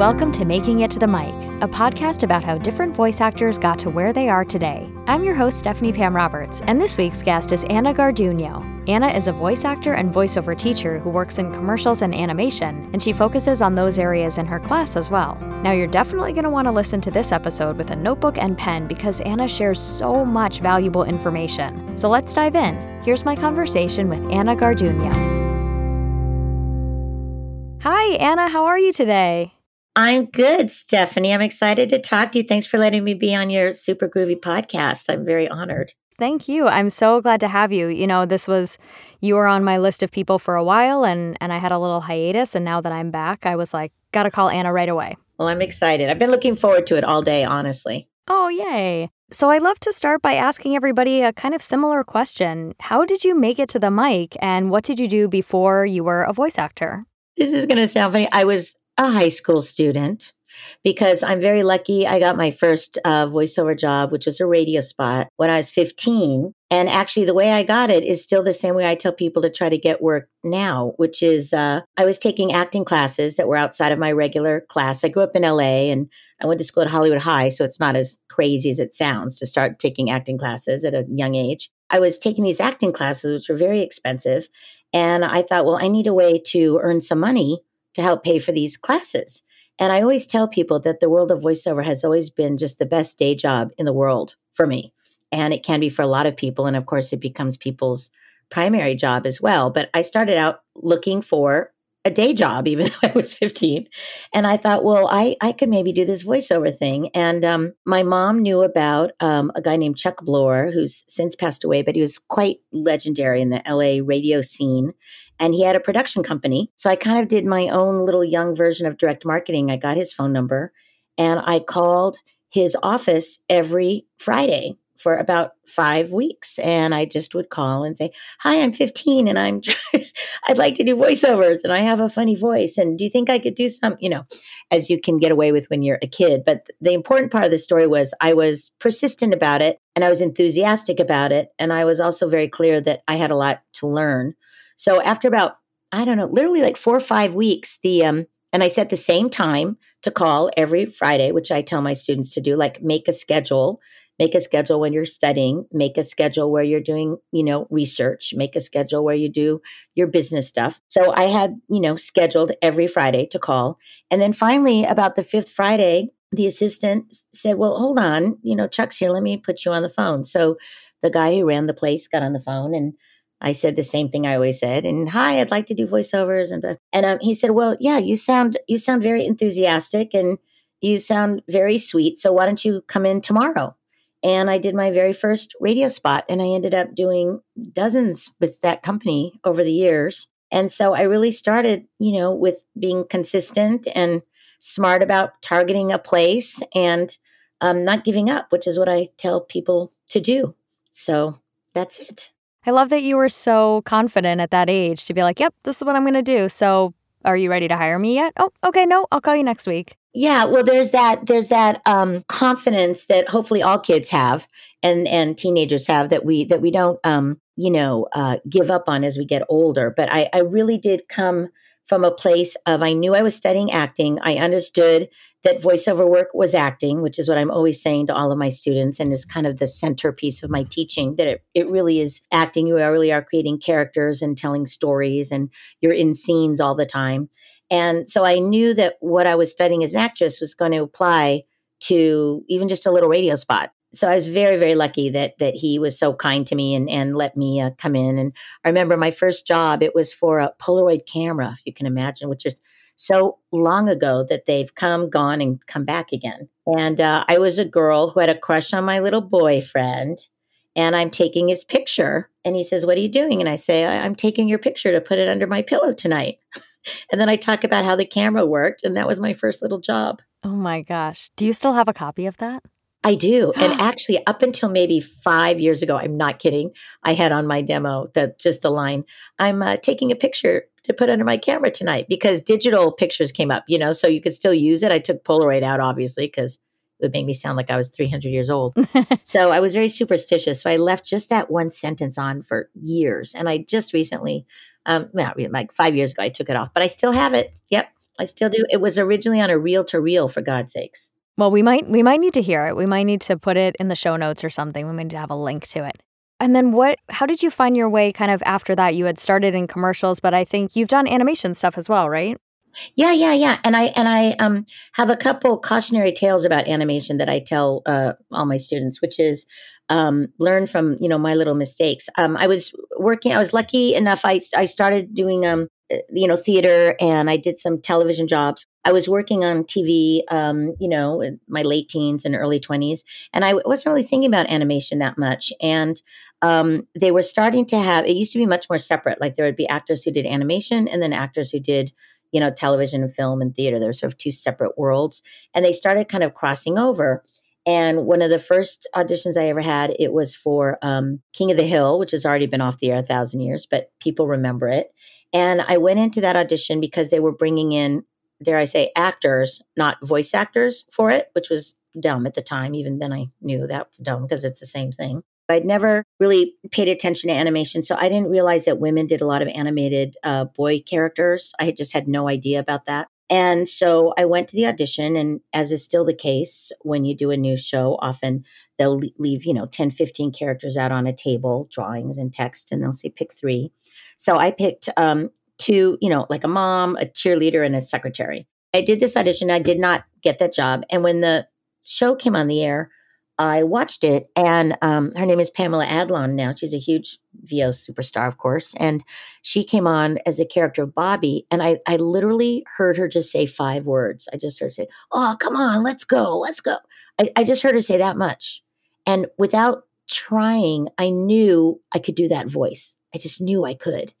welcome to Making It to the Mic, a podcast about how different voice actors got to where they are today. I'm your host, Stephanie Pam Roberts, and this week's guest is Anna Garduno. Anna is a voice actor and voiceover teacher who works in commercials and animation, and she focuses on those areas in her class as well. Now, you're definitely going to want to listen to this episode with a notebook and pen because Anna shares so much valuable information. So let's dive in. Here's my conversation with Anna Garduno. Hi, Anna. How are you today? I'm good, Stephanie. I'm excited to talk to you. Thanks for letting me be on your super groovy podcast. I'm very honored. Thank you. I'm so glad to have you. You know, this was you were on my list of people for a while and and I had a little hiatus and now that I'm back, I was like, got to call Anna right away. Well, I'm excited. I've been looking forward to it all day, honestly. Oh, yay. So I love to start by asking everybody a kind of similar question. How did you make it to the mic and what did you do before you were a voice actor? This is going to sound funny. I was a high school student because I'm very lucky. I got my first uh, voiceover job, which was a radio spot when I was 15. And actually, the way I got it is still the same way I tell people to try to get work now, which is uh, I was taking acting classes that were outside of my regular class. I grew up in LA and I went to school at Hollywood High, so it's not as crazy as it sounds to start taking acting classes at a young age. I was taking these acting classes, which were very expensive. And I thought, well, I need a way to earn some money to help pay for these classes. And I always tell people that the world of voiceover has always been just the best day job in the world for me. And it can be for a lot of people. And of course, it becomes people's primary job as well. But I started out looking for a day job, even though I was 15. And I thought, well, I, I could maybe do this voiceover thing. And um, my mom knew about um, a guy named Chuck Blore, who's since passed away, but he was quite legendary in the LA radio scene. And he had a production company. So I kind of did my own little young version of direct marketing. I got his phone number and I called his office every Friday for about five weeks. And I just would call and say, Hi, I'm 15 and I'm, I'd like to do voiceovers and I have a funny voice. And do you think I could do some, you know, as you can get away with when you're a kid? But the important part of the story was I was persistent about it and I was enthusiastic about it. And I was also very clear that I had a lot to learn. So after about, I don't know, literally like four or five weeks, the, um, and I set the same time to call every Friday, which I tell my students to do, like make a schedule make a schedule when you're studying make a schedule where you're doing you know research make a schedule where you do your business stuff so i had you know scheduled every friday to call and then finally about the fifth friday the assistant said well hold on you know chuck's here let me put you on the phone so the guy who ran the place got on the phone and I said the same thing I always said, and hi, I'd like to do voiceovers, and and um, he said, well, yeah, you sound you sound very enthusiastic, and you sound very sweet. So why don't you come in tomorrow? And I did my very first radio spot, and I ended up doing dozens with that company over the years. And so I really started, you know, with being consistent and smart about targeting a place and um, not giving up, which is what I tell people to do. So that's it. I love that you were so confident at that age to be like, yep, this is what I'm going to do. So are you ready to hire me yet? Oh, okay, no, I'll call you next week. Yeah, well, there's that there's that um, confidence that hopefully all kids have and and teenagers have that we that we don't um, you know uh, give up on as we get older. But I, I really did come from a place of I knew I was studying acting. I understood that voiceover work was acting, which is what I'm always saying to all of my students, and is kind of the centerpiece of my teaching. That it it really is acting. You really are creating characters and telling stories, and you're in scenes all the time. And so I knew that what I was studying as an actress was going to apply to even just a little radio spot. So I was very, very lucky that that he was so kind to me and and let me uh, come in. And I remember my first job; it was for a Polaroid camera, if you can imagine, which is so long ago that they've come, gone, and come back again. And uh, I was a girl who had a crush on my little boyfriend, and I'm taking his picture. And he says, "What are you doing?" And I say, "I'm taking your picture to put it under my pillow tonight." and then I talk about how the camera worked, and that was my first little job. Oh my gosh. Do you still have a copy of that? I do. and actually, up until maybe five years ago, I'm not kidding, I had on my demo that just the line, I'm uh, taking a picture to put under my camera tonight because digital pictures came up, you know, so you could still use it. I took Polaroid out, obviously, because it would make me sound like I was 300 years old. so I was very superstitious. So I left just that one sentence on for years. And I just recently um, like five years ago, I took it off, but I still have it. Yep. I still do. It was originally on a reel to reel, for God's sakes. Well, we might we might need to hear it. We might need to put it in the show notes or something. We might need to have a link to it. And then what how did you find your way kind of after that? You had started in commercials, but I think you've done animation stuff as well, right? Yeah, yeah, yeah. And I and I um have a couple cautionary tales about animation that I tell uh, all my students, which is um, learn from you know my little mistakes. Um, I was working. I was lucky enough. I I started doing um uh, you know theater and I did some television jobs. I was working on TV, um, you know, in my late teens and early twenties, and I wasn't really thinking about animation that much. And um, they were starting to have. It used to be much more separate. Like there would be actors who did animation, and then actors who did you know television and film and theater. There were sort of two separate worlds, and they started kind of crossing over. And one of the first auditions I ever had, it was for um, King of the Hill, which has already been off the air a thousand years, but people remember it. And I went into that audition because they were bringing in, dare I say, actors, not voice actors for it, which was dumb at the time. Even then, I knew that was dumb because it's the same thing. I'd never really paid attention to animation, so I didn't realize that women did a lot of animated uh, boy characters. I just had no idea about that. And so I went to the audition, and as is still the case when you do a new show, often they'll leave, you know, 10, 15 characters out on a table, drawings and text, and they'll say pick three. So I picked um, two, you know, like a mom, a cheerleader, and a secretary. I did this audition. I did not get that job. And when the show came on the air, I watched it, and um, her name is Pamela Adlon now. She's a huge VO superstar, of course. And she came on as a character of Bobby, and I, I literally heard her just say five words. I just heard her say, Oh, come on, let's go, let's go. I, I just heard her say that much. And without trying, I knew I could do that voice. I just knew I could.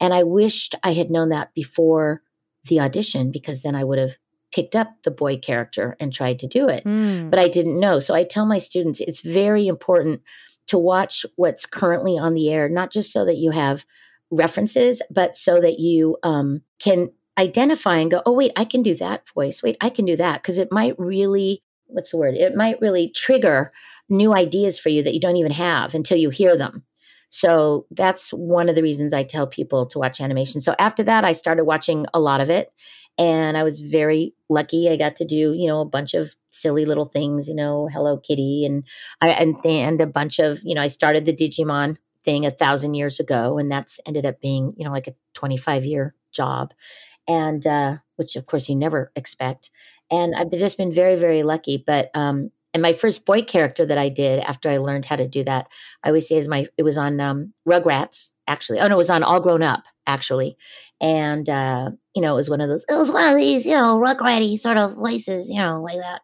And I wished I had known that before the audition because then I would have picked up the boy character and tried to do it. Mm. But I didn't know. So I tell my students it's very important to watch what's currently on the air, not just so that you have references, but so that you um, can identify and go, oh, wait, I can do that voice. Wait, I can do that. Because it might really, what's the word? It might really trigger new ideas for you that you don't even have until you hear them. So that's one of the reasons I tell people to watch animation. So after that, I started watching a lot of it and I was very lucky. I got to do, you know, a bunch of silly little things, you know, Hello Kitty, and I and, and a bunch of, you know, I started the Digimon thing a thousand years ago, and that's ended up being, you know, like a twenty five year job, and uh, which of course you never expect. And I've just been very, very lucky. But um, and my first boy character that I did after I learned how to do that, I always say is my it was on um, Rugrats actually. Oh no, it was on All Grown Up actually, and uh, you know, it was one of those. It was one of these, you know, Rugratty sort of voices, you know, like that.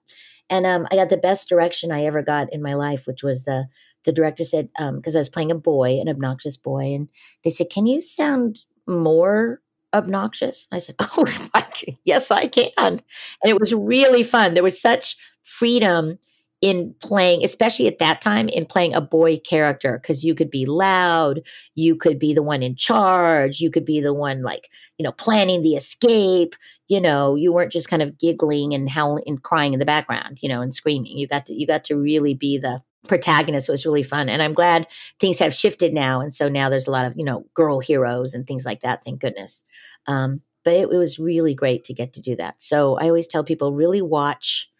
And um, I got the best direction I ever got in my life, which was the the director said because um, I was playing a boy, an obnoxious boy, and they said, "Can you sound more obnoxious?" I said, "Oh, yes, I can." And it was really fun. There was such freedom in playing, especially at that time, in playing a boy character, because you could be loud, you could be the one in charge, you could be the one like, you know, planning the escape. You know, you weren't just kind of giggling and howling and crying in the background, you know, and screaming. You got to you got to really be the protagonist. It was really fun. And I'm glad things have shifted now. And so now there's a lot of, you know, girl heroes and things like that, thank goodness. Um, but it, it was really great to get to do that. So I always tell people really watch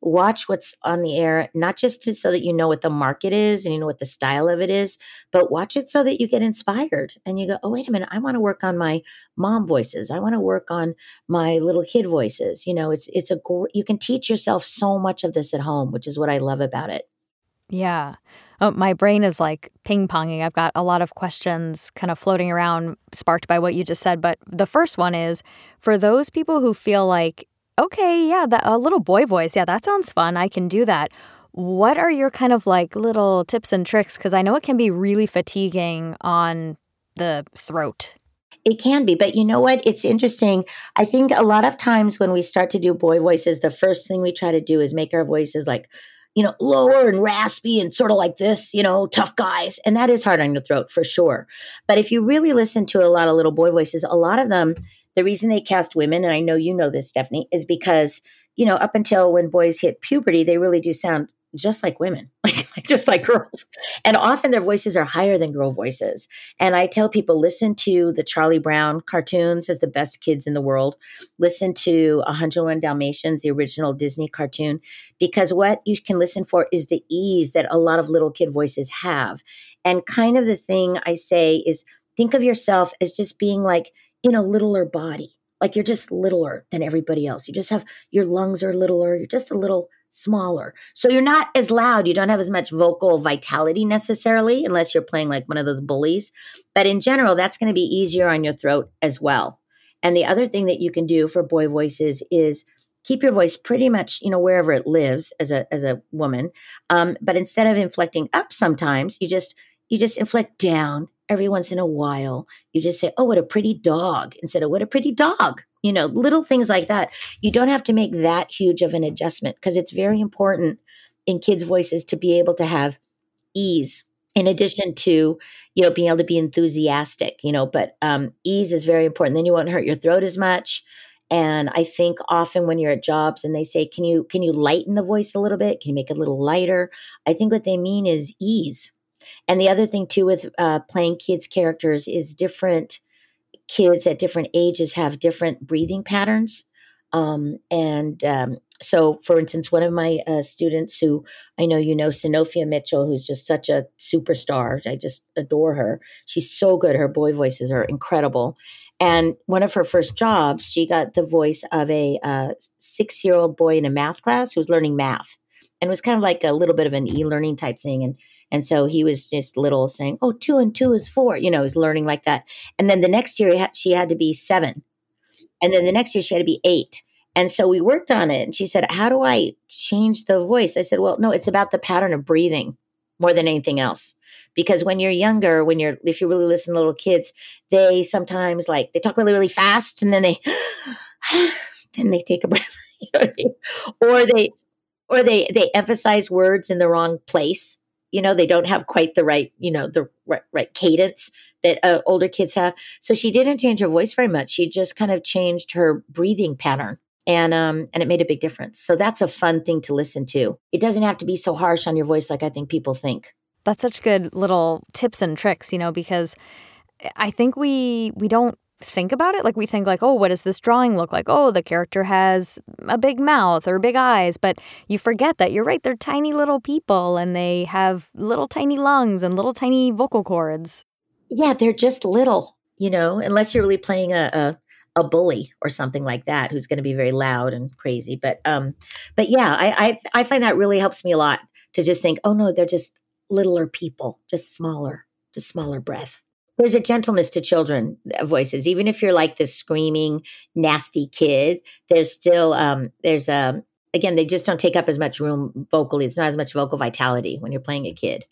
watch what's on the air, not just to, so that you know what the market is and you know what the style of it is, but watch it so that you get inspired and you go, oh, wait a minute, I want to work on my mom voices. I want to work on my little kid voices. You know, it's, it's a, you can teach yourself so much of this at home, which is what I love about it. Yeah. Oh, my brain is like ping ponging. I've got a lot of questions kind of floating around, sparked by what you just said. But the first one is for those people who feel like okay, yeah, that, a little boy voice. Yeah, that sounds fun. I can do that. What are your kind of like little tips and tricks? Because I know it can be really fatiguing on the throat. It can be, but you know what? It's interesting. I think a lot of times when we start to do boy voices, the first thing we try to do is make our voices like, you know, lower and raspy and sort of like this, you know, tough guys. And that is hard on your throat for sure. But if you really listen to a lot of little boy voices, a lot of them, the reason they cast women, and I know you know this, Stephanie, is because, you know, up until when boys hit puberty, they really do sound just like women, just like girls. And often their voices are higher than girl voices. And I tell people listen to the Charlie Brown cartoons as the best kids in the world. Listen to 101 Dalmatians, the original Disney cartoon, because what you can listen for is the ease that a lot of little kid voices have. And kind of the thing I say is think of yourself as just being like in a littler body. Like you're just littler than everybody else. You just have your lungs are littler. You're just a little smaller. So you're not as loud. You don't have as much vocal vitality necessarily, unless you're playing like one of those bullies. But in general, that's going to be easier on your throat as well. And the other thing that you can do for boy voices is keep your voice pretty much, you know, wherever it lives as a as a woman. Um, but instead of inflecting up, sometimes you just you just inflect down every once in a while. You just say, "Oh, what a pretty dog," instead of "What a pretty dog." you know, little things like that. You don't have to make that huge of an adjustment because it's very important in kids' voices to be able to have ease in addition to you know being able to be enthusiastic you know but um, ease is very important then you won't hurt your throat as much and i think often when you're at jobs and they say can you can you lighten the voice a little bit can you make it a little lighter i think what they mean is ease and the other thing too with uh, playing kids characters is different kids at different ages have different breathing patterns. Um, and um, so, for instance, one of my uh, students who I know you know, Sinofia Mitchell, who's just such a superstar. I just adore her. She's so good. Her boy voices are incredible. And one of her first jobs, she got the voice of a uh, six year old boy in a math class who was learning math. And was kind of like a little bit of an e learning type thing. And and so he was just little saying, oh, two and two is four. You know, he's learning like that. And then the next year she had to be seven. And then the next year she had to be eight. And so we worked on it. And she said, how do I change the voice? I said, well, no, it's about the pattern of breathing more than anything else. Because when you're younger, when you're, if you really listen to little kids, they sometimes like, they talk really, really fast and then they, then they take a breath. Or they, or they, they emphasize words in the wrong place you know they don't have quite the right you know the right, right cadence that uh, older kids have. So she didn't change her voice very much. She just kind of changed her breathing pattern and um and it made a big difference. So that's a fun thing to listen to. It doesn't have to be so harsh on your voice like i think people think. That's such good little tips and tricks you know because i think we we don't think about it. Like we think like, oh, what does this drawing look like? Oh, the character has a big mouth or big eyes, but you forget that you're right, they're tiny little people and they have little tiny lungs and little tiny vocal cords. Yeah, they're just little, you know, unless you're really playing a, a a bully or something like that who's going to be very loud and crazy but um but yeah I, I i find that really helps me a lot to just think oh no they're just littler people just smaller just smaller breath there's a gentleness to children uh, voices. Even if you're like this screaming nasty kid there's still um there's a um, again they just don't take up as much room vocally. It's not as much vocal vitality when you're playing a kid.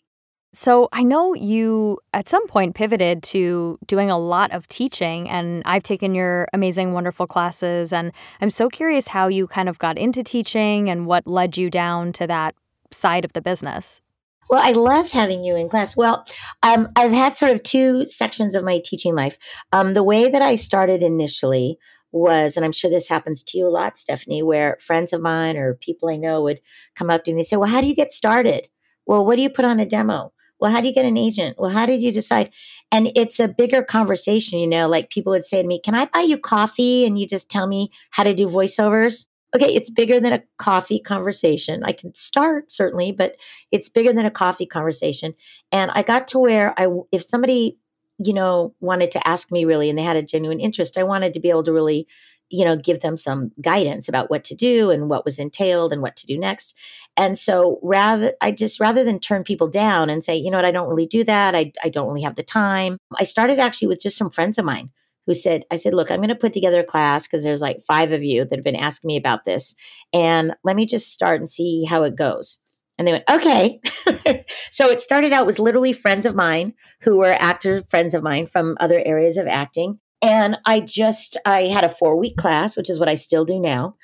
So I know you at some point pivoted to doing a lot of teaching and I've taken your amazing wonderful classes and I'm so curious how you kind of got into teaching and what led you down to that side of the business. Well, I loved having you in class. Well, um, I've had sort of two sections of my teaching life. Um, the way that I started initially was, and I'm sure this happens to you a lot, Stephanie, where friends of mine or people I know would come up to me and they say, Well, how do you get started? Well, what do you put on a demo? Well, how do you get an agent? Well, how did you decide? And it's a bigger conversation, you know, like people would say to me, Can I buy you coffee? And you just tell me how to do voiceovers okay, it's bigger than a coffee conversation. I can start certainly, but it's bigger than a coffee conversation. And I got to where I, if somebody, you know, wanted to ask me really and they had a genuine interest, I wanted to be able to really, you know, give them some guidance about what to do and what was entailed and what to do next. And so rather, I just, rather than turn people down and say, you know what, I don't really do that. I, I don't really have the time. I started actually with just some friends of mine who said, I said, look, I'm going to put together a class because there's like five of you that have been asking me about this. And let me just start and see how it goes. And they went, okay. so it started out was literally friends of mine who were actor friends of mine from other areas of acting. And I just, I had a four week class, which is what I still do now.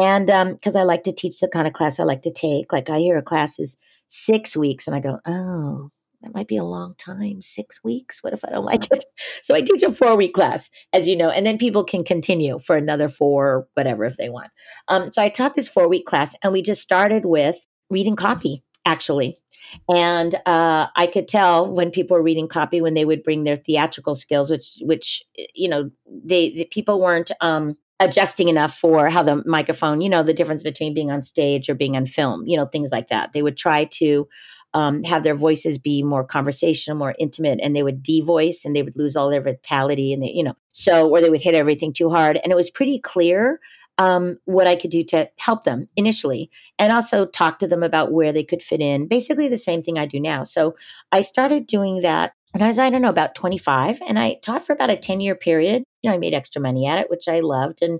And because um, I like to teach the kind of class I like to take, like I hear a class is six weeks and I go, oh, that might be a long time six weeks what if i don't like it so i teach a four week class as you know and then people can continue for another four whatever if they want um, so i taught this four week class and we just started with reading copy actually. And uh, I could tell when people were reading copy when they would bring their theatrical skills, which, which you know, they the people weren't um, adjusting enough for how the microphone, you know, the difference between being on stage or being on film, you know, things like that. They would try to um, have their voices be more conversational, more intimate, and they would devoice and they would lose all their vitality and they, you know, so or they would hit everything too hard. And it was pretty clear um, what I could do to help them initially, and also talk to them about where they could fit in. Basically, the same thing I do now. So I started doing that when I was, I don't know, about 25, and I taught for about a 10 year period. You know, I made extra money at it, which I loved and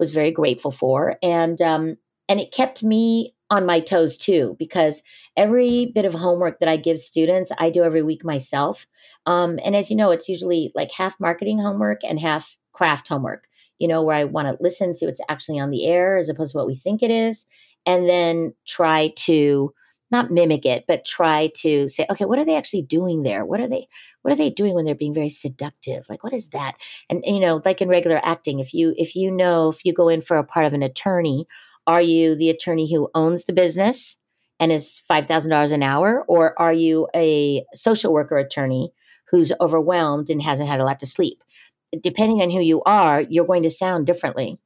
was very grateful for, and um, and it kept me on my toes too because every bit of homework that I give students, I do every week myself. Um, and as you know, it's usually like half marketing homework and half craft homework you know, where I want to listen to what's actually on the air as opposed to what we think it is, and then try to not mimic it, but try to say, okay, what are they actually doing there? What are they what are they doing when they're being very seductive? Like what is that? And, and you know, like in regular acting, if you if you know if you go in for a part of an attorney, are you the attorney who owns the business and is five thousand dollars an hour, or are you a social worker attorney who's overwhelmed and hasn't had a lot to sleep? depending on who you are, you're going to sound differently.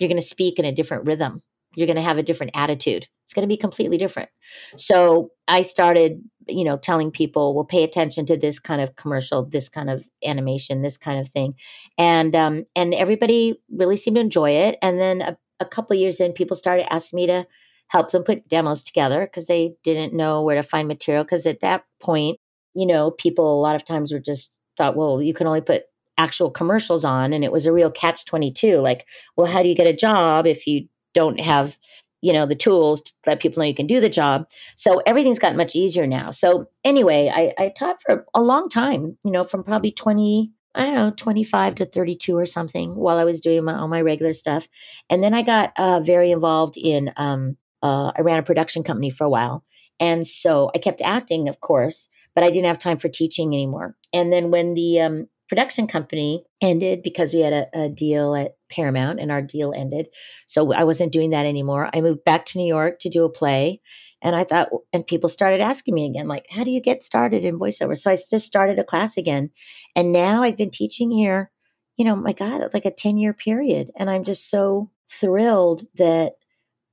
You're going to speak in a different rhythm. You're going to have a different attitude. It's going to be completely different. So I started, you know, telling people, well, pay attention to this kind of commercial, this kind of animation, this kind of thing. And um, and everybody really seemed to enjoy it. And then a, a couple years in, people started asking me to help them put demos together because they didn't know where to find material. Because at that point, you know, people a lot of times were just thought, well, you can only put actual commercials on and it was a real catch 22 like well how do you get a job if you don't have you know the tools to let people know you can do the job so everything's gotten much easier now so anyway i, I taught for a long time you know from probably 20 i don't know 25 to 32 or something while i was doing my, all my regular stuff. And then i got uh, very involved in um, uh, i ran a production company for a while. And so i kept acting of course but i didn't have time for teaching anymore. And then when the um, production company ended because we had a, a, deal at Paramount and our deal ended. So I wasn't doing that anymore. I moved back to New York to do a play. And I thought, and people started asking me again, like, how do you get started in voiceover? So I just started a class again. And now I've been teaching here, you know, my God, like a 10 year period. And I'm just so thrilled that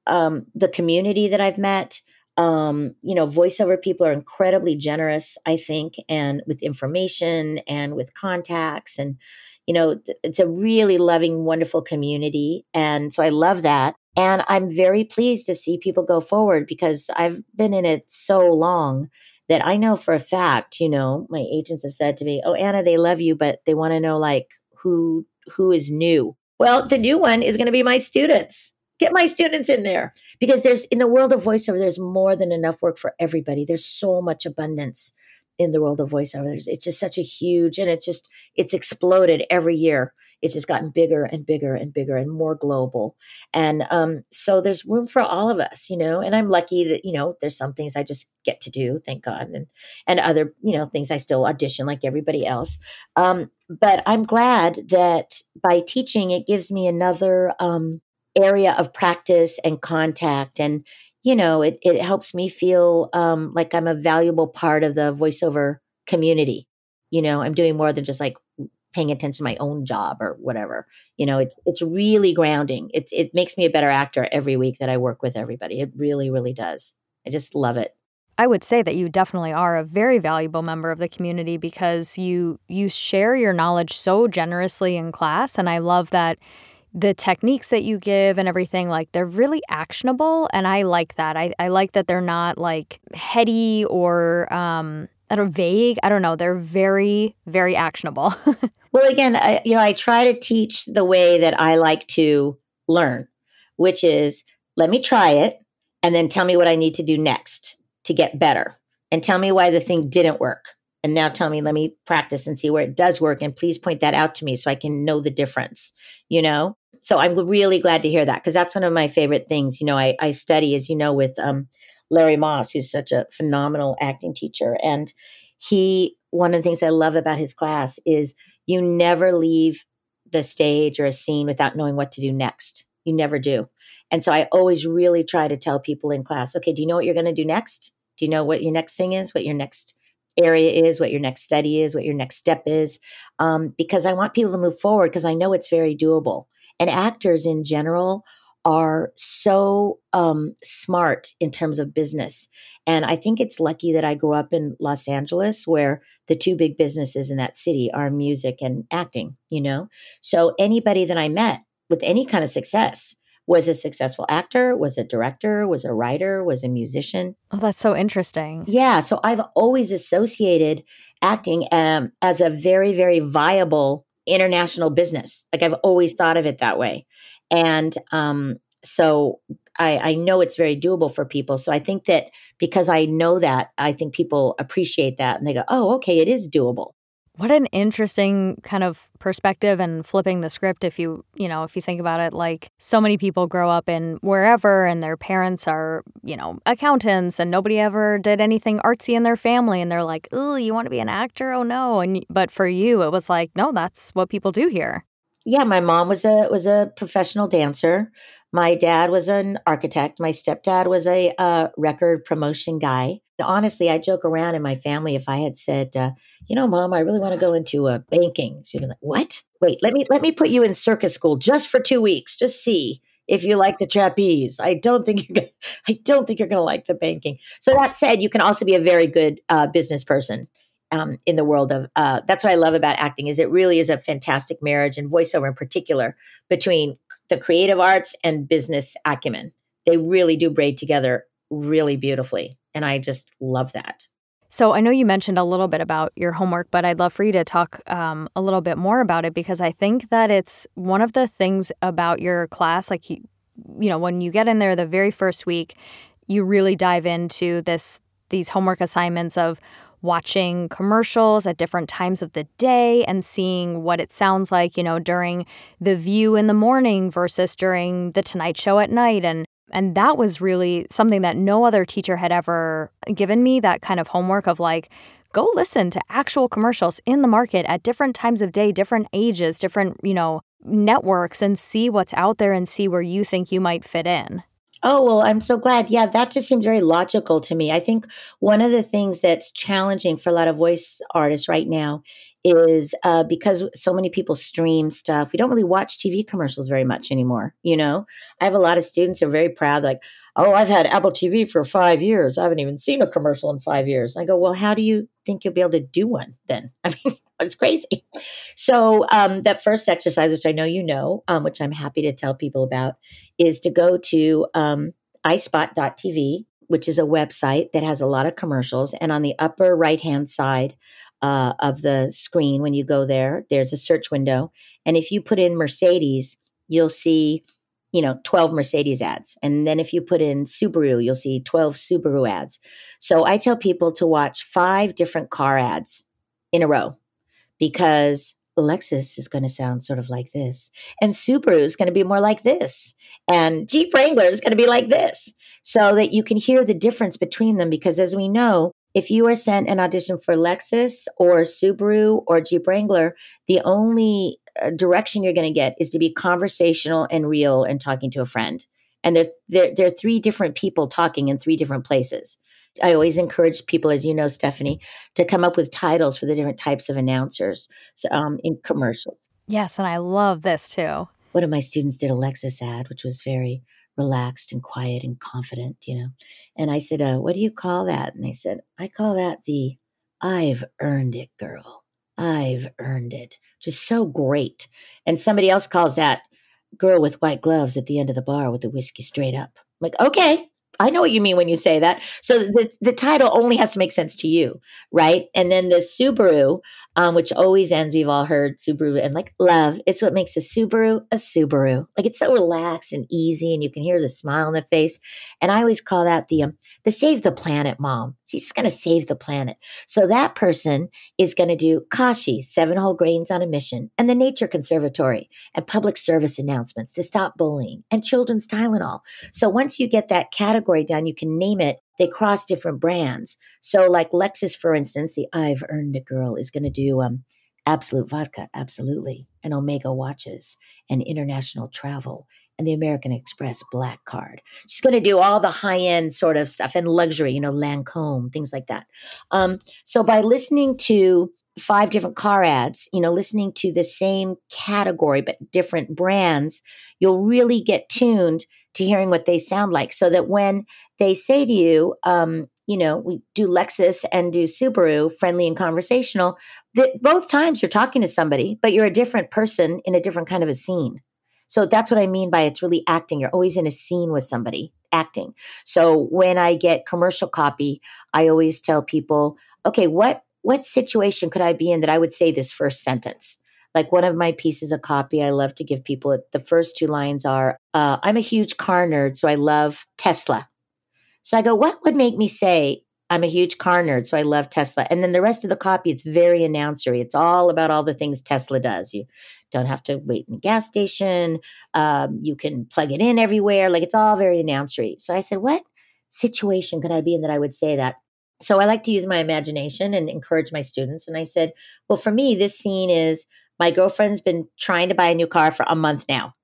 um, the community that I've met, um, you know, voiceover people are incredibly generous, I think, and with information and with contacts. And, you know, it's a really loving, wonderful community. And so I love that. And I'm very pleased to see people go forward because I've been in it so long that I know for a fact, you know, my agents have said to me, Oh, Anna, they love you, but they want to know like who who is new. Well, the new one is going to be my students get my students in there. Because there's in the world of voiceover there's more than enough work for everybody. There's so much abundance in the world of voiceover. There's, it's just such a huge and it's just it's exploded every year. It's just gotten bigger and bigger and bigger and more global. And um, so there's room for all of us you know? And i'm lucky that you know there's some things i just get to do thank god and and other you know things i still audition like everybody else. Um, but i'm glad that by teaching it gives me another um, area of practice and contact and you know it, it helps me feel um, like i'm a valuable part of the voiceover community. You know i'm doing more than just like paying attention to my own job or whatever. You know it's it's really grounding. It, it makes me a better actor every week that i work with everybody. It really really does. I just love it. I would say that you definitely are a very valuable member of the community because you you share your knowledge so generously in class and I love that the techniques that you give and everything like they're really actionable and i like that. I, I like that they're not like heady or um I don't vague. I don't know. They're very very actionable. Well again I, you know i try to teach the way that i like to learn which is let me try it and then tell me what i need to do next to get better and tell me why the thing didn't work. And now tell me let me practice and see where it does work and please point that out to me so i can know the difference you know so I'm really glad to hear that because that's one of my favorite things. You know, I, I study, as you know, with um, Larry Moss, who's such a phenomenal acting teacher. And he, one of the things I love about his class is you never leave the stage or a scene without knowing what to do next. You never do. And so I always really try to tell people in class, okay, do you know what you're going to do next? Do you know what your next thing is? What your next area is? What your next study is? What your next step is? Um, because I want people to move forward because I know it's very doable. And actors in general are so um, smart in terms of business. And I think it's lucky that I grew up in Los Angeles, where the two big businesses in that city are music and acting, you know? So anybody that I met with any kind of success was a successful actor, was a director, was a writer, was a musician. Oh, that's so interesting. Yeah. So I've always associated acting um, as a very, very viable international business. Like I've always thought of it that way. And um, so I, I know it's very doable for people. So I think that because I know that, I think people appreciate that and they go, oh, okay, it is doable. What an interesting kind of perspective and flipping the script if you, you know, if you think about it like so many people grow up in wherever and their parents are, you know, accountants and nobody ever did anything artsy in their family and they're like, "Oh, you want to be an actor? Oh no." And but for you it was like, "No, that's what people do here." yeah, my mom was a was a professional dancer. My dad was an architect. My stepdad was a uh, record promotion guy. Honestly, I joke around in my family if I had said, uh, "You know, mom, I really want to go into uh, banking," she'd be like, "What? Wait, let me let me put you in circus school just for two weeks. Just see." If you like the trapeze, I don't think you're gonna, I don't think you're going to like the banking. So that said, you can also be a very good uh, business person um, in the world of uh, that's what I love about acting is it really is a fantastic marriage and voiceover in particular between the creative arts and business acumen. They really do braid together really beautifully, and I just love that. So I know you mentioned a little bit about your homework, but I'd love for you to talk um, a little bit more about it because I think that it's one of the things about your class, like you, you know, when you get in there the very first week, you really dive into this these homework assignments of watching commercials at different times of the day and seeing what it sounds like, you know, during The View in the morning versus during The Tonight Show at night. And and that was really something that no other teacher had ever given me that kind of homework of like, go listen to actual commercials in the market at different times of day, different ages, different, you know, networks and see what's out there and see where you think you might fit in. Oh, well, I'm so glad. Yeah, that just seems very logical to me. I think one of the things that's challenging for a lot of voice artists right now is uh, because so many people stream stuff. We don't really watch TV commercials very much anymore. You know, I have a lot of students who are very proud, like, oh, I've had Apple TV for five years. I haven't even seen a commercial in five years. I go, well, how do you think you'll be able to do one then? I mean, it's crazy. So um, that first exercise, which I know you know, um, which I'm happy to tell people about, is to go to um, ispot.tv, which is a website that has a lot of commercials. And on the upper right hand side uh, of the screen, when you go there, there's a search window. And if you put in Mercedes, you'll see you know 12 mercedes ads and then if you put in subaru you'll see 12 subaru ads so i tell people to watch five different car ads in a row because Lexus is going to sound sort of like this, and Subaru is going to be more like this, and Jeep Wrangler is going to be like this, so that you can hear the difference between them. Because as we know, if you are sent an audition for Lexus or Subaru or Jeep Wrangler, the only uh, direction you're going to get is to be conversational and real and talking to a friend. And they're, they're, they're three different people talking in three different places. I always encourage people, as you know, Stephanie, to come up with titles for the different types of announcers um, in commercials. Yes, and I love this too. One of my students did a Lexus ad, which was very relaxed and quiet and confident, you know. And I said, uh, What do you call that? And they said, I call that the I've earned it girl. I've earned it. Just so great. And somebody else calls that girl with white gloves at the end of the bar with the whiskey straight up. I'm like, okay, I know what you mean when you say that. So the, the title only has to make sense to you, right? And then the Subaru, um, which always ends, we've all heard Subaru and like love. It's what makes a Subaru a Subaru. Like it's so relaxed and easy, and you can hear the smile on the face. And I always call that the um, the save the planet mom. She's just going to save the planet. So that person is going to do Kashi, seven whole grains on a mission, and the Nature Conservatory, and public service announcements to stop bullying, and children's Tylenol. So once you get that category done, you can name it. They cross different brands. So like Lexus, for instance, the I've Earned a Girl is going to do um, Absolut Vodka, absolutely, and Omega watches, and international travel, and the American Express Black Card. She's going to do all the high end sort of stuff and luxury, you know, Lancome, things like that. Um, so by listening to five different car ads, you know, listening to the same category but different brands, you'll really get tuned to hearing what they sound like. So that when they say to you, um, you know, we do Lexus and do Subaru, friendly and conversational, that both times you're talking to somebody, but you're a different person in a different kind of a scene. So that's what I mean by it's really acting. You're always in a scene with somebody acting. So when I get commercial copy, I always tell people, okay, what what situation could I be in that I would say this first sentence? Like one of my pieces of copy, I love to give people the first two lines are, uh, I'm a huge car nerd, so I love Tesla. So I go, what would make me say I'm a huge car nerd, so I love Tesla. And then the rest of the copy, it's very announcery. It's all about all the things Tesla does. You don't have to wait in a gas station. Um, you can plug it in everywhere. Like it's all very announcery. So I said, what situation could I be in that I would say that? So I like to use my imagination and encourage my students. And I said, well, for me, this scene is my girlfriend's been trying to buy a new car for a month now.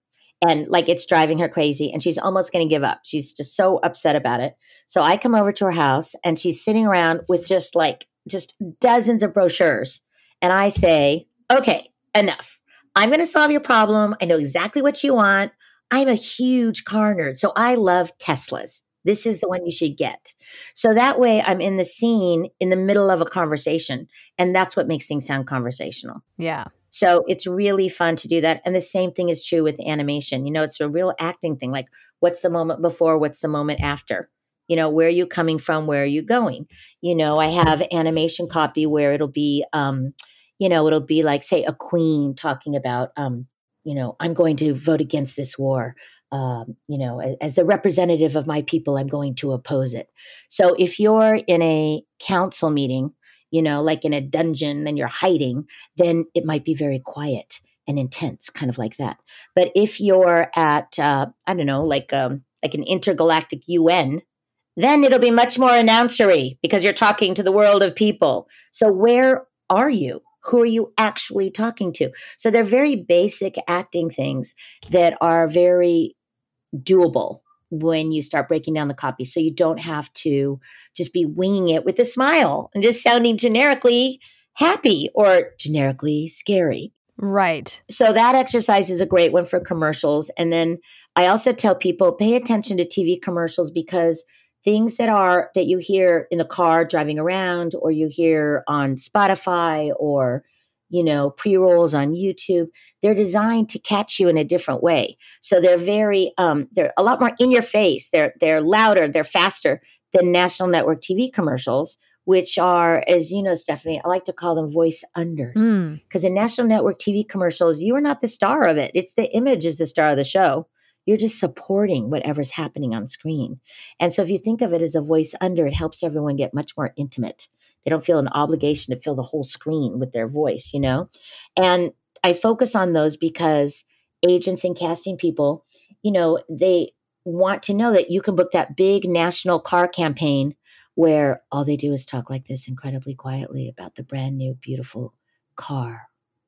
And like it's driving her crazy and she's almost going to give up. She's just so upset about it. So I come over to her house and she's sitting around with just like just dozens of brochures. And I say, okay, enough. I'm going to solve your problem. I know exactly what you want. I'm a huge car nerd. So I love Teslas. This is the one you should get. So that way I'm in the scene in the middle of a conversation. And that's what makes things sound conversational. Yeah. So it's really fun to do that. And the same thing is true with animation. You know, it's a real acting thing. Like, what's the moment before? What's the moment after? You know, where are you coming from? Where are you going? You know, I have animation copy where it'll be, um, you know, it'll be like, say, a queen talking about, um, you know, I'm going to vote against this war. Um, you know, as, as the representative of my people, I'm going to oppose it. So if you're in a council meeting, you know, like in a dungeon and you're hiding, then it might be very quiet and intense, kind of like that. But if you're at, uh, I don't know, like um, like an intergalactic UN, then it'll be much more announcery because you're talking to the world of people. So where are you? Who are you actually talking to? So they're very basic acting things that are very doable when you start breaking down the copy. So you don't have to just be winging it with a smile and just sounding generically happy or generically scary. Right. So that exercise is a great one for commercials. And then I also tell people pay attention to TV commercials because things that are that you hear in the car driving around or you hear on Spotify or you know, pre rolls on YouTube. They're designed to catch you in a different way. So they're very, um, they're a lot more in your face. They're they're louder. They're faster than national network TV commercials, which are, as you know, Stephanie, I like to call them voice unders because mm. in national network TV commercials, you are not the star of it. It's the image is the star of the show. You're just supporting whatever's happening on screen. And so if you think of it as a voice under, it helps everyone get much more intimate. They don't feel an obligation to fill the whole screen with their voice, you know? And I focus on those because agents and casting people, you know, they want to know that you can book that big national car campaign where all they do is talk like this incredibly quietly about the brand new, beautiful car.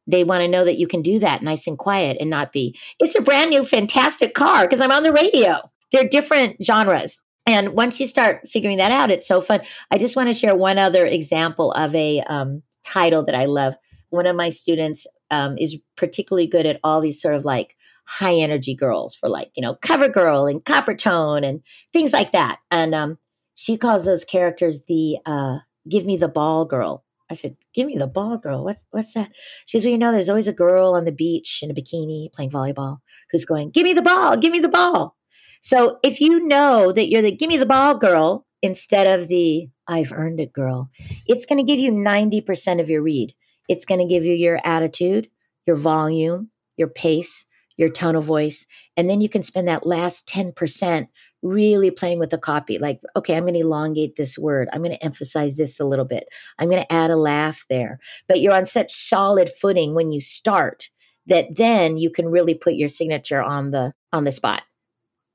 They want to know that you can do that nice and quiet and not be, it's a brand new, fantastic car because I'm on the radio. They're different genres. And once you start figuring that out, it's so fun. I just want to share one other example of a um, title that I love. One of my students um, is particularly good at all these sort of like high energy girls for like, you know, cover girl and Coppertone and things like that. And um, she calls those characters the uh, give me the ball girl. I said, give me the ball girl. What's, what's that? She says, well, you know, there's always a girl on the beach in a bikini playing volleyball who's going, give me the ball, give me the ball. So if you know that you're the give me the ball girl instead of the I've earned it girl, it's going to give you 90% of your read. It's going to give you your attitude, your volume, your pace, your tone of voice. And then you can spend that last 10% really playing with the copy. Like, okay, I'm going to elongate this word. I'm going to emphasize this a little bit. I'm going to add a laugh there. But you're on such solid footing when you start that then you can really put your signature on the on the spot.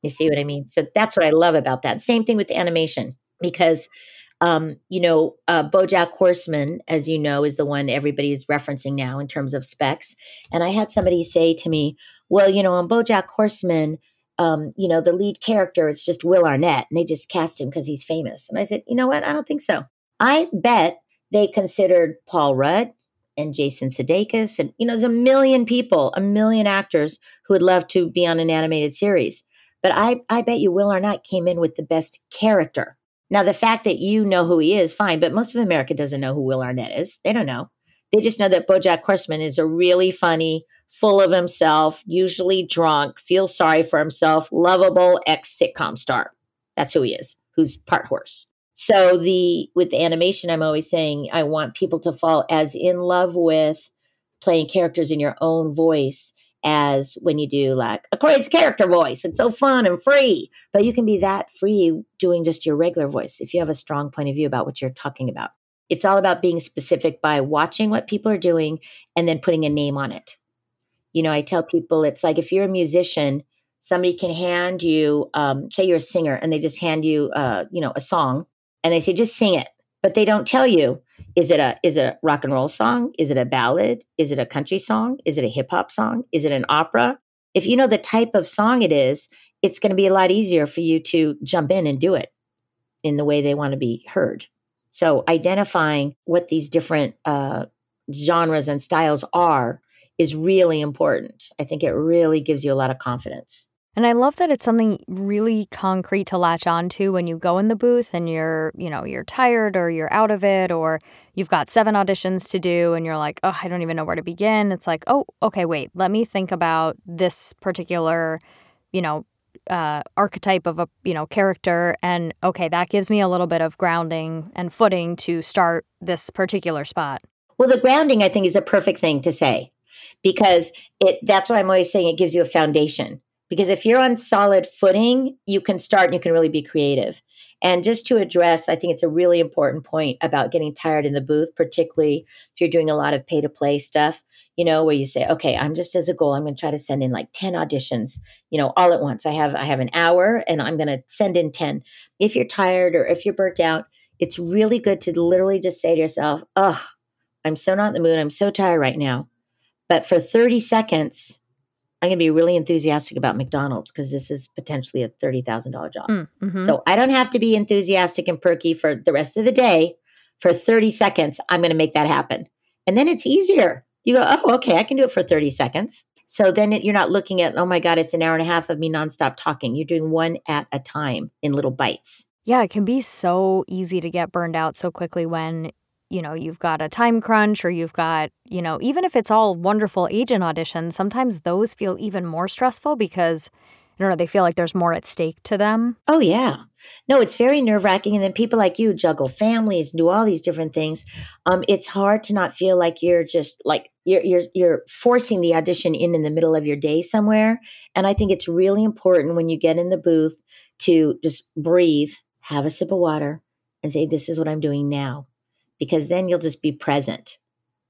You see what I mean? So that's what I love about that. Same thing with animation because um, you know, uh, Bojack Horseman, as you know, is the one everybody is referencing now in terms of specs. And I had somebody say to me, "Well, you know, on Bojack Horseman, um, you know, the lead character, it's just Will Arnett and they just cast him because he's famous. And I said, you know what? I don't think so. I bet they considered Paul Rudd and Jason Sudeikis. And, you know, there's a million people, a million actors who would love to be on an animated series. But I, I bet you Will Arnett came in with the best character. Now, the fact that you know who he is, fine, but most of America doesn't know who Will Arnett is. They don't know. They just know that Bojack Horseman is a really funny, full of himself, usually drunk, feels sorry for himself, lovable ex sitcom star. That's who he is, who's part horse. So the with the animation, I'm always saying I want people to fall as in love with playing characters in your own voice as when you do like a crazy character voice. It's so fun and free. But you can be that free doing just your regular voice if you have a strong point of view about what you're talking about. It's all about being specific by watching what people are doing and then putting a name on it. You know, I tell people it's like if you're a musician, somebody can hand you, um, say you're a singer, and they just hand you, uh, you know, a song, and they say just sing it, but they don't tell you is it a is it a rock and roll song, is it a ballad, is it a country song, is it a hip hop song, is it an opera? If you know the type of song it is, it's going to be a lot easier for you to jump in and do it in the way they want to be heard. So identifying what these different uh, genres and styles are is really important. I think it really gives you a lot of confidence. And I love that it's something really concrete to latch onto when you go in the booth and you're, you know, you're tired or you're out of it or you've got seven auditions to do and you're like, "Oh, I don't even know where to begin." It's like, "Oh, okay, wait. Let me think about this particular, you know, uh, archetype of a you know character and okay that gives me a little bit of grounding and footing to start this particular spot well the grounding i think is a perfect thing to say because it that's why I'm always saying it gives you a foundation. Because if you're on solid footing, you can start and you can really be creative. And just to address, I think it's a really important point about getting tired in the booth, particularly if you're doing a lot of pay to play stuff, you know, where you say, okay, I'm just as a goal, I'm going to try to send in like 10 auditions, you know, all at once. I have, I have an hour and I'm going to send in 10. If you're tired or if you're burnt out, it's really good to literally just say to yourself, oh, I'm so not in the mood. I'm so tired right now. But for 30 seconds, I'm going to be really enthusiastic about McDonald's because this is potentially a $30,000 job. Mm, mm-hmm. So I don't have to be enthusiastic and perky for the rest of the day. For 30 seconds, I'm going to make that happen. And then it's easier. You go, oh, okay, I can do it for 30 seconds. So then it, you're not looking at, oh my God, it's an hour and a half of me nonstop talking. You're doing one at a time in little bites. Yeah, it can be so easy to get burned out so quickly when you know, you've got a time crunch or you've got, you know, even if it's all wonderful agent auditions, sometimes those feel even more stressful because, I don't know, they feel like there's more at stake to them. Oh, yeah. No, it's very nerve wracking. And then people like you juggle families, and do all these different things. Um, it's hard to not feel like you're just like, you're, you're, you're forcing the audition in in the middle of your day somewhere. And I think it's really important when you get in the booth to just breathe, have a sip of water, and say, This is what I'm doing now because then you'll just be present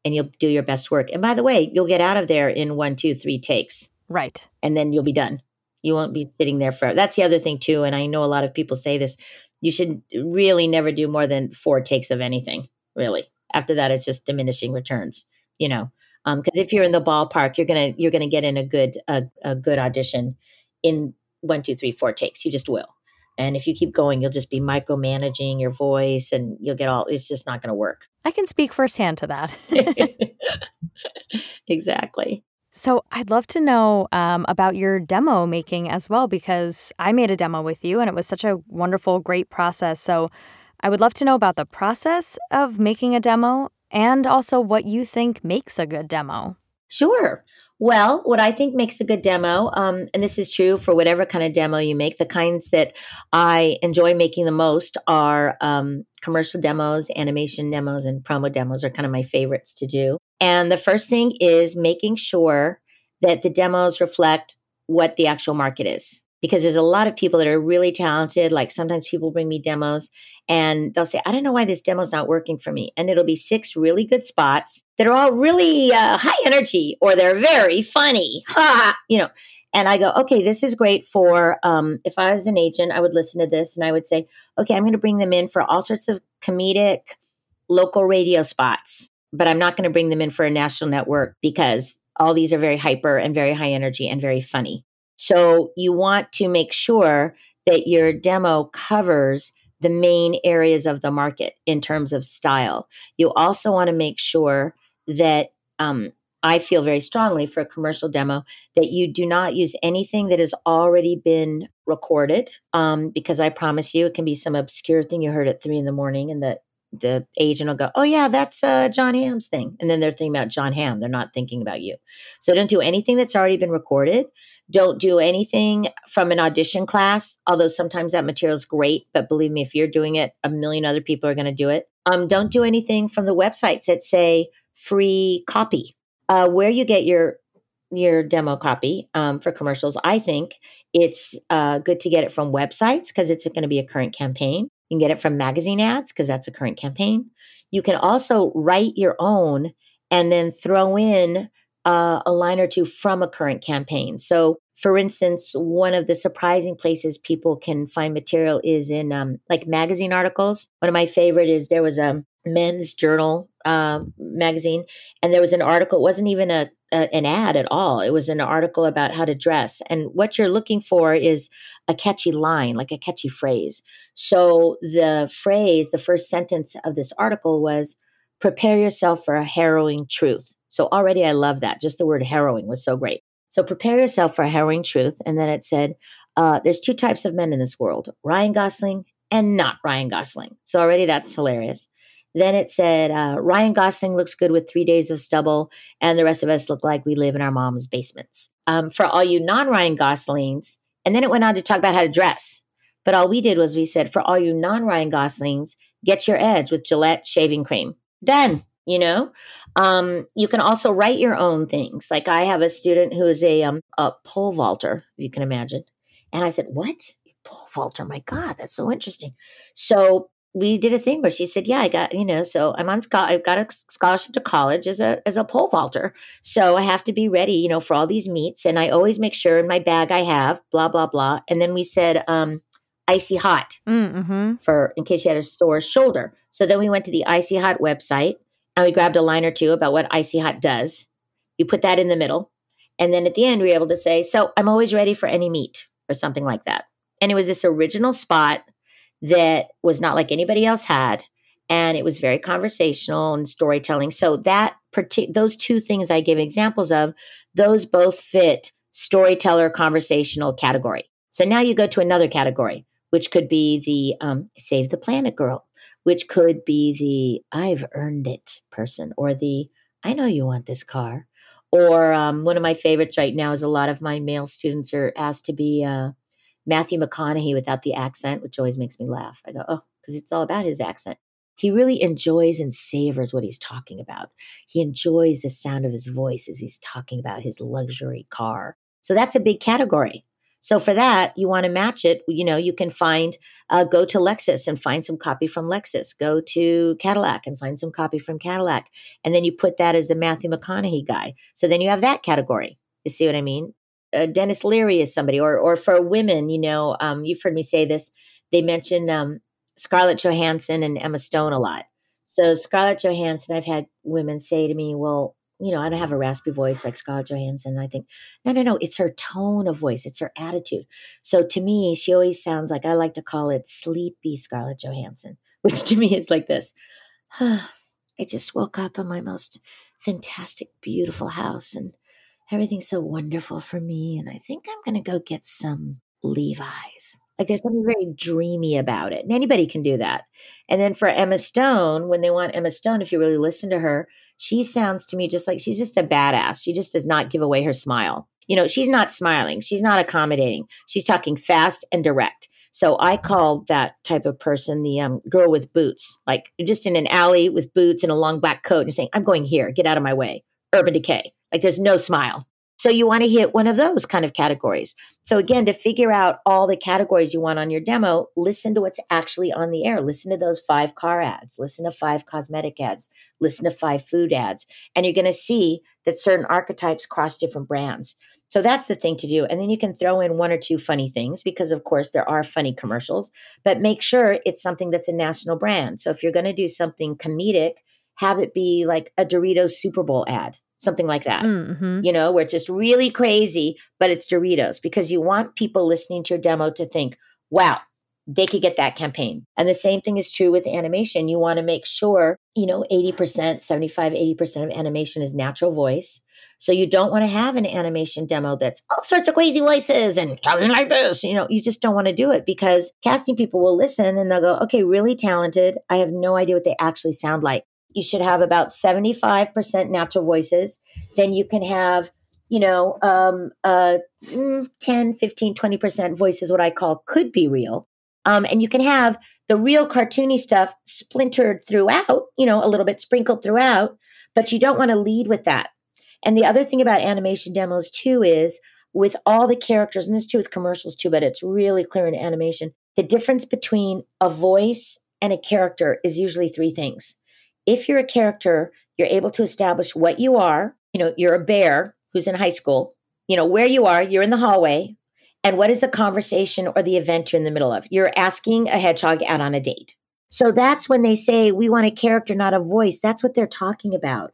and you'll do your best work. And by the way, you'll get out of there in one, two, three takes. Right. And then you'll be done. You won't be sitting there forever. that's the other thing too. And I know a lot of people say this. You should really never do more than four takes of anything, really. After that, it's just diminishing returns, you know. Because um, if you're in the ballpark, you're gonna you're gonna get in a good a, a good audition in one, two, three, four takes. You just will. And if you keep going, you'll just be micromanaging your voice and you'll get all, it's just not going to work. I can speak firsthand to that. exactly. So I'd love to know um, about your demo making as well, because I made a demo with you and it was such a wonderful, great process. So I would love to know about the process of making a demo and also what you think makes a good demo. Sure. Well, what I think makes a good demo, um, and this is true for whatever kind of demo you make, the kinds that I enjoy making the most are um, commercial demos, animation demos, and promo demos are kind of my favorites to do. And the first thing is making sure that the demos reflect what the actual market is because there's a lot of people that are really talented. Like sometimes people bring me demos and they'll say, I don't know why this demo's not working for me. And it'll be six really good spots that are all really uh, high energy or they're very funny. You know, and I go, okay, this is great for, um, if I was an agent, I would listen to this and I would say, okay, I'm going to bring them in for all sorts of comedic local radio spots, but I'm not going to bring them in for a national network because all these are very hyper and very high energy and very funny. So you want to make sure that your demo covers the main areas of the market in terms of style. You also want to make sure that um, I feel very strongly for a commercial demo that you do not use anything that has already been recorded, um, because I promise you it can be some obscure thing you heard at three in the morning, and the the agent will go, "Oh yeah, that's uh, Jon Hamm's thing," and then they're thinking about Jon Hamm. They're not thinking about you. So don't do anything that's already been recorded. Don't do anything from an audition class, although sometimes that material is great. But believe me, if you're doing it, a million other people are going to do it. Um, don't do anything from the websites that say free copy uh, where you get your your demo copy um, for commercials, I think it's uh, good to get it from websites because it's going to be a current campaign. You can get it from magazine ads because that's a current campaign. You can also write your own and then throw in uh, a line or two from a current campaign. So, for instance, one of the surprising places people can find material is in um, like magazine articles. One of my favorite is there was a men's journal uh, magazine, and there was an article. It wasn't even a, a, an ad at all. It was an article about how to dress, and what you're looking for is a catchy line, like a catchy phrase. So the phrase, the first sentence of this article was, "Prepare yourself for a harrowing truth." So already, I love that. Just the word harrowing was so great. So prepare yourself for a harrowing truth, and then it said, uh, "There's two types of men in this world: Ryan Gosling." And not Ryan Gosling. So already that's hilarious. Then it said, uh, Ryan Gosling looks good with three days of stubble, and the rest of us look like we live in our mom's basements. Um, for all you non Ryan Goslings, and then it went on to talk about how to dress. But all we did was we said, for all you non Ryan Goslings, get your edge with Gillette shaving cream. Done. You know, um, you can also write your own things. Like I have a student who is a um, a pole vaulter, if you can imagine. And I said, "What pole vaulter? My God, that's so interesting." So we did a thing where she said, "Yeah, I got you know, so I'm on I've got a scholarship to college as a as a pole vaulter, so I have to be ready, you know, for all these meets, and I always make sure in my bag I have blah blah blah." And then we said, um, "Icy hot mm, mm-hmm. for in case she had a sore shoulder." So then we went to the Icy Hot website and we grabbed a line or two about what Icy Hot does. You put that in the middle, and then at the end we were able to say, "So I'm always ready for any meat or something like that. And it was this original spot that was not like anybody else had. And it was very conversational and storytelling. So that those two things i gave examples of those both fit storyteller conversational category. So now you go to another category which could be the um, save the planet girl which could be the i've earned it person or the i know you want this car or um, one of my favorites right now is a lot of my male students are asked to be uh, Matthew McConaughey without the accent, which always makes me laugh. I go, oh, because it's all about his accent. He really enjoys and savors what he's talking about. He enjoys the sound of his voice as he's talking about his luxury car. So that's a big category. So for that, you want to match it. You know, you can find, uh, go to Lexus and find some copy from Lexus. Go to Cadillac and find some copy from Cadillac. And then you put that as the Matthew McConaughey guy. So then you have that category. You see what I mean? uh, Denis Leary is somebody, or or for women, you know, um, you've heard me say this. They mention um, Scarlett Johansson and Emma Stone a lot. So Scarlett Johansson, I've had women say to me, "Well, you know, I don't have a raspy voice like Scarlett Johansson." I think, no, no, no, it's her tone of voice, it's her attitude. So to me, she always sounds like I like to call it sleepy Scarlett Johansson, which to me is like this. I just woke up in my most fantastic, beautiful house and everything's so wonderful for me. And I think I'm going to go get some Levi's. Like there's something very dreamy about it. And anybody can do that. And then for Emma Stone, when they want Emma Stone, if you really listen to her, she sounds to me just like she's just a badass. She just does not give away her smile. You know, she's not smiling. She's not accommodating. She's talking fast and direct. So I call that type of person the um, girl with boots. Like just in an alley with boots and a long black coat and saying, I'm going here, get out of my way. Urban Decay. Like there's no smile. So you want to hit one of those kind of categories. So again, to figure out all the categories you want on your demo, listen to what's actually on the air. Listen to those five car ads, listen to five cosmetic ads, listen to five food ads, and you're going to see that certain archetypes cross different brands. So that's the thing to do. And then you can throw in one or two funny things because, of course, there are funny commercials, but make sure it's something that's a national brand. So if you're going to do something comedic, have it be like a Doritos Super Bowl ad something like that. Mm-hmm. You know, where it's just really crazy, but it's Doritos because you want people listening to your demo to think, wow, they could get that campaign. And the same thing is true with animation. You want to make sure, you know, 80%, 75, 80% of animation is natural voice. So you don't want to have an animation demo that's all sorts of crazy voices and talking like this. You know, you just don't want to do it because casting people will listen and they'll go, okay, really talented. I have no idea what they actually sound like. You should have about 75% natural voices. Then you can have, you know, um, uh, mm, 10, 15, 20% voices, what I call could be real. Um, and you can have the real cartoony stuff splintered throughout, you know, a little bit sprinkled throughout, but you don't want to lead with that. And the other thing about animation demos too is with all the characters, and this is true with commercials too, but it's really clear in animation, the difference between a voice and a character is usually three things. If you're a character, you're able to establish what you are. You know, you're a bear who's in high school, you know, where you are, you're in the hallway, and what is the conversation or the event you're in the middle of? You're asking a hedgehog out on a date. So that's when they say, we want a character, not a voice. That's what they're talking about.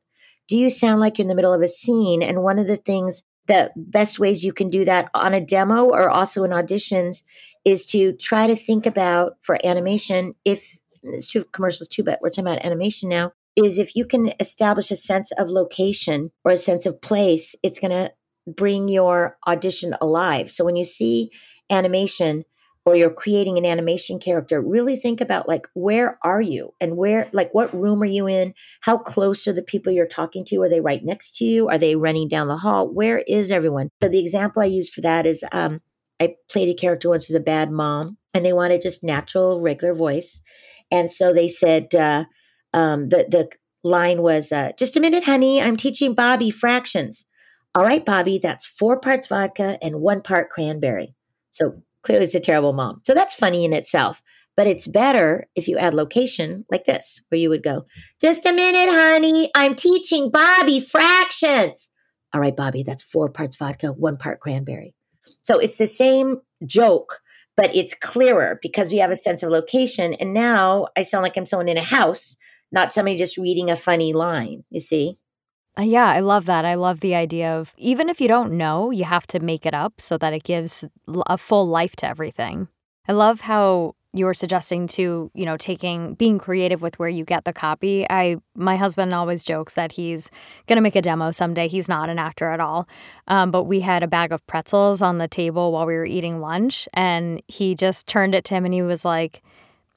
Do you sound like you're in the middle of a scene? And one of the things, the best ways you can do that on a demo or also in auditions is to try to think about for animation, if it's true commercials too, but we're talking about animation now, is if you can establish a sense of location or a sense of place, it's going to bring your audition alive. So when you see animation or you're creating an animation character, really think about like where are you and where like what room are you in? How close are the people you're talking to? Are they right next to you? Are they running down the hall? Where is everyone? So the example I use for that is um I played a character once who's a bad mom and they wanted just natural regular voice. And so they said uh um the the line was uh, just a minute honey, I'm teaching Bobby fractions. All right, Bobby, that's four parts vodka and one part cranberry. So clearly it's a terrible mom. So that's funny in itself. But it's better if you add location like this, where you would go, just a minute, honey, I'm teaching Bobby fractions. All right, Bobby, that's four parts vodka, one part cranberry. So it's the same joke, but it's clearer because we have a sense of location. And now I sound like I'm someone in a house, not somebody just reading a funny line, you see? Uh, yeah, I love that. I love the idea of even if you don't know, you have to make it up so that it gives a full life to everything. I love how you were suggesting to, you know, taking being creative with where you get the copy. I my husband always jokes that he's gonna make a demo someday. He's not an actor at all, um, but we had a bag of pretzels on the table while we were eating lunch, and he just turned it to him and he was like.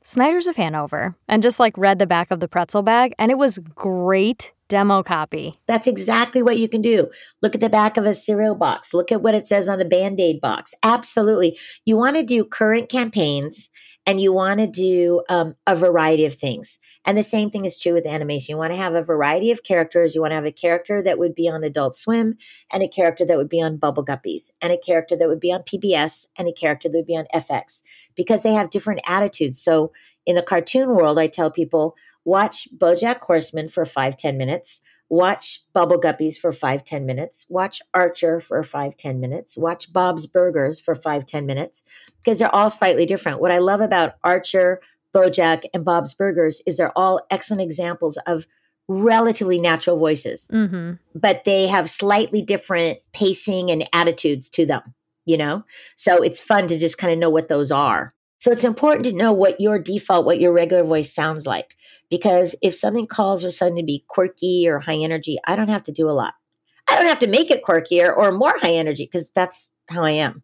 Snyder's of Hanover, and just like read the back of the pretzel bag, and it was great demo copy. That's exactly what you can do. Look at the back of a cereal box. Look at what it says on the band aid box. Absolutely. You want to do current campaigns and you want to do um, a variety of things. And the same thing is true with animation. You want to have a variety of characters. You want to have a character that would be on Adult Swim, and a character that would be on Bubble Guppies, and a character that would be on PBS, and a character that would be on FX, because they have different attitudes. So in the cartoon world, I tell people watch Bojack Horseman for five ten minutes watch Bubble Guppies for five ten minutes, watch Archer for five ten minutes, watch Bob's Burgers for five ten minutes, because they're all slightly different. What I love about Archer, Bojack, and Bob's Burgers is they're all excellent examples of relatively natural voices, mm-hmm. but they have slightly different pacing and attitudes to them, you know? So it's fun to just kind of know what those are. So it's important to know what your default, what your regular voice sounds like. Because if something calls for something to be quirky or high energy, I don't have to do a lot. I don't have to make it quirkier or more high energy because that's how I am.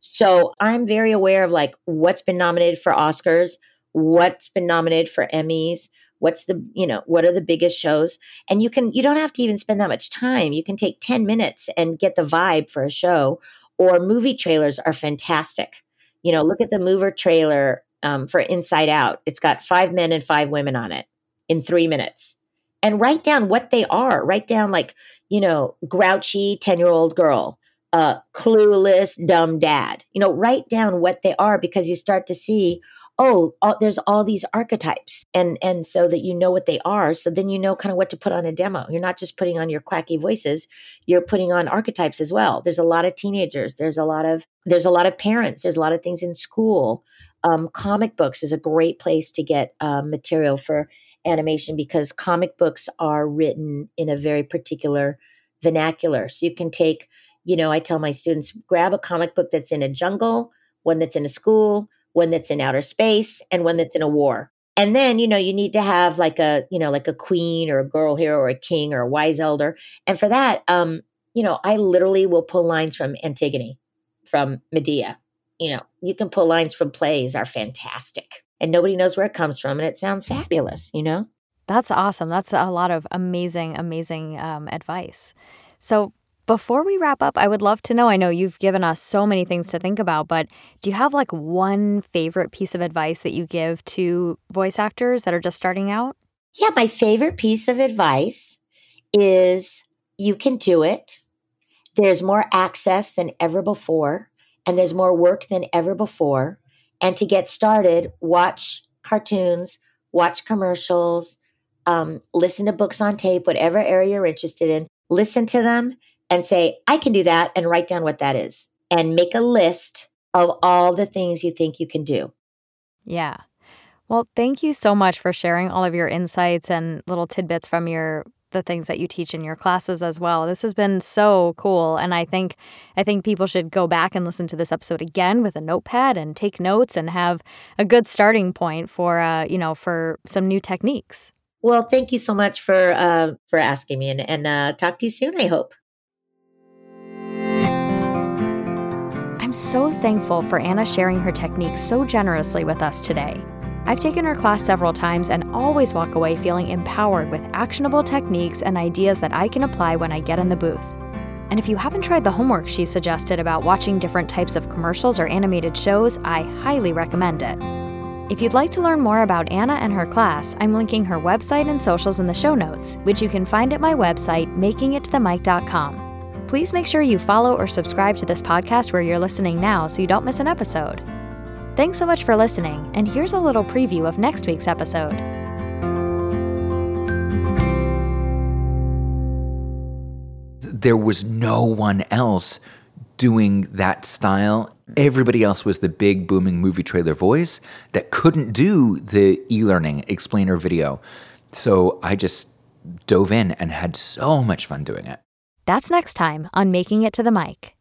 So I'm very aware of like what's been nominated for Oscars, what's been nominated for Emmys, what's the, you know, what are the biggest shows. And you can, you don't have to even spend that much time. You can take 10 minutes and get the vibe for a show or movie trailers are fantastic. You know, look at the mover trailer um, for Inside Out. It's got five men and five women on it in three minutes. And write down what they are. Write down, like, you know, grouchy 10 year old girl, uh, clueless, dumb dad. You know, write down what they are because you start to see, oh, all, there's all these archetypes. And, and so that you know what they are. So then you know kind of what to put on a demo. You're not just putting on your quacky voices, you're putting on archetypes as well. There's a lot of teenagers. There's a lot of, there's a lot of parents. There's a lot of things in school. Um, comic books is a great place to get um, material for animation because comic books are written in a very particular vernacular. So you can take, you know, I tell my students grab a comic book that's in a jungle, one that's in a school, one that's in outer space, and one that's in a war. And then, you know, you need to have like a, you know, like a queen or a girl hero or a king or a wise elder. And for that, um, you know, I literally will pull lines from Antigone, from Medea. You know, you can pull lines from plays are fantastic. And nobody knows where it comes from. And it sounds fabulous, you know? That's awesome. That's a lot of amazing, amazing um, advice. So, before we wrap up, I would love to know I know you've given us so many things to think about, but do you have like one favorite piece of advice that you give to voice actors that are just starting out? Yeah, my favorite piece of advice is you can do it. There's more access than ever before, and there's more work than ever before. And to get started, watch cartoons, watch commercials, um, listen to books on tape, whatever area you're interested in, listen to them and say, I can do that, and write down what that is and make a list of all the things you think you can do. Yeah. Well, thank you so much for sharing all of your insights and little tidbits from your the things that you teach in your classes as well. This has been so cool and I think I think people should go back and listen to this episode again with a notepad and take notes and have a good starting point for uh, you know, for some new techniques. Well, thank you so much for uh, for asking me, and, and uh, talk to you soon. I hope. I'm so thankful for Anna sharing her techniques so generously with us today. I've taken her class several times and always walk away feeling empowered with actionable techniques and ideas that I can apply when I get in the booth. And if you haven't tried the homework she suggested about watching different types of commercials or animated shows, I highly recommend it. If you'd like to learn more about Anna and her class, I'm linking her website and socials in the show notes, which you can find at my website, makingittothemic.com. Please make sure you follow or subscribe to this podcast where you're listening now so you don't miss an episode. Thanks so much for listening, and here's a little preview of next week's episode. There was no one else doing that style Everybody else was the big booming movie trailer voice that couldn't do the e learning explainer video. So I just dove in and had so much fun doing it. That's next time on Making It to the Mic.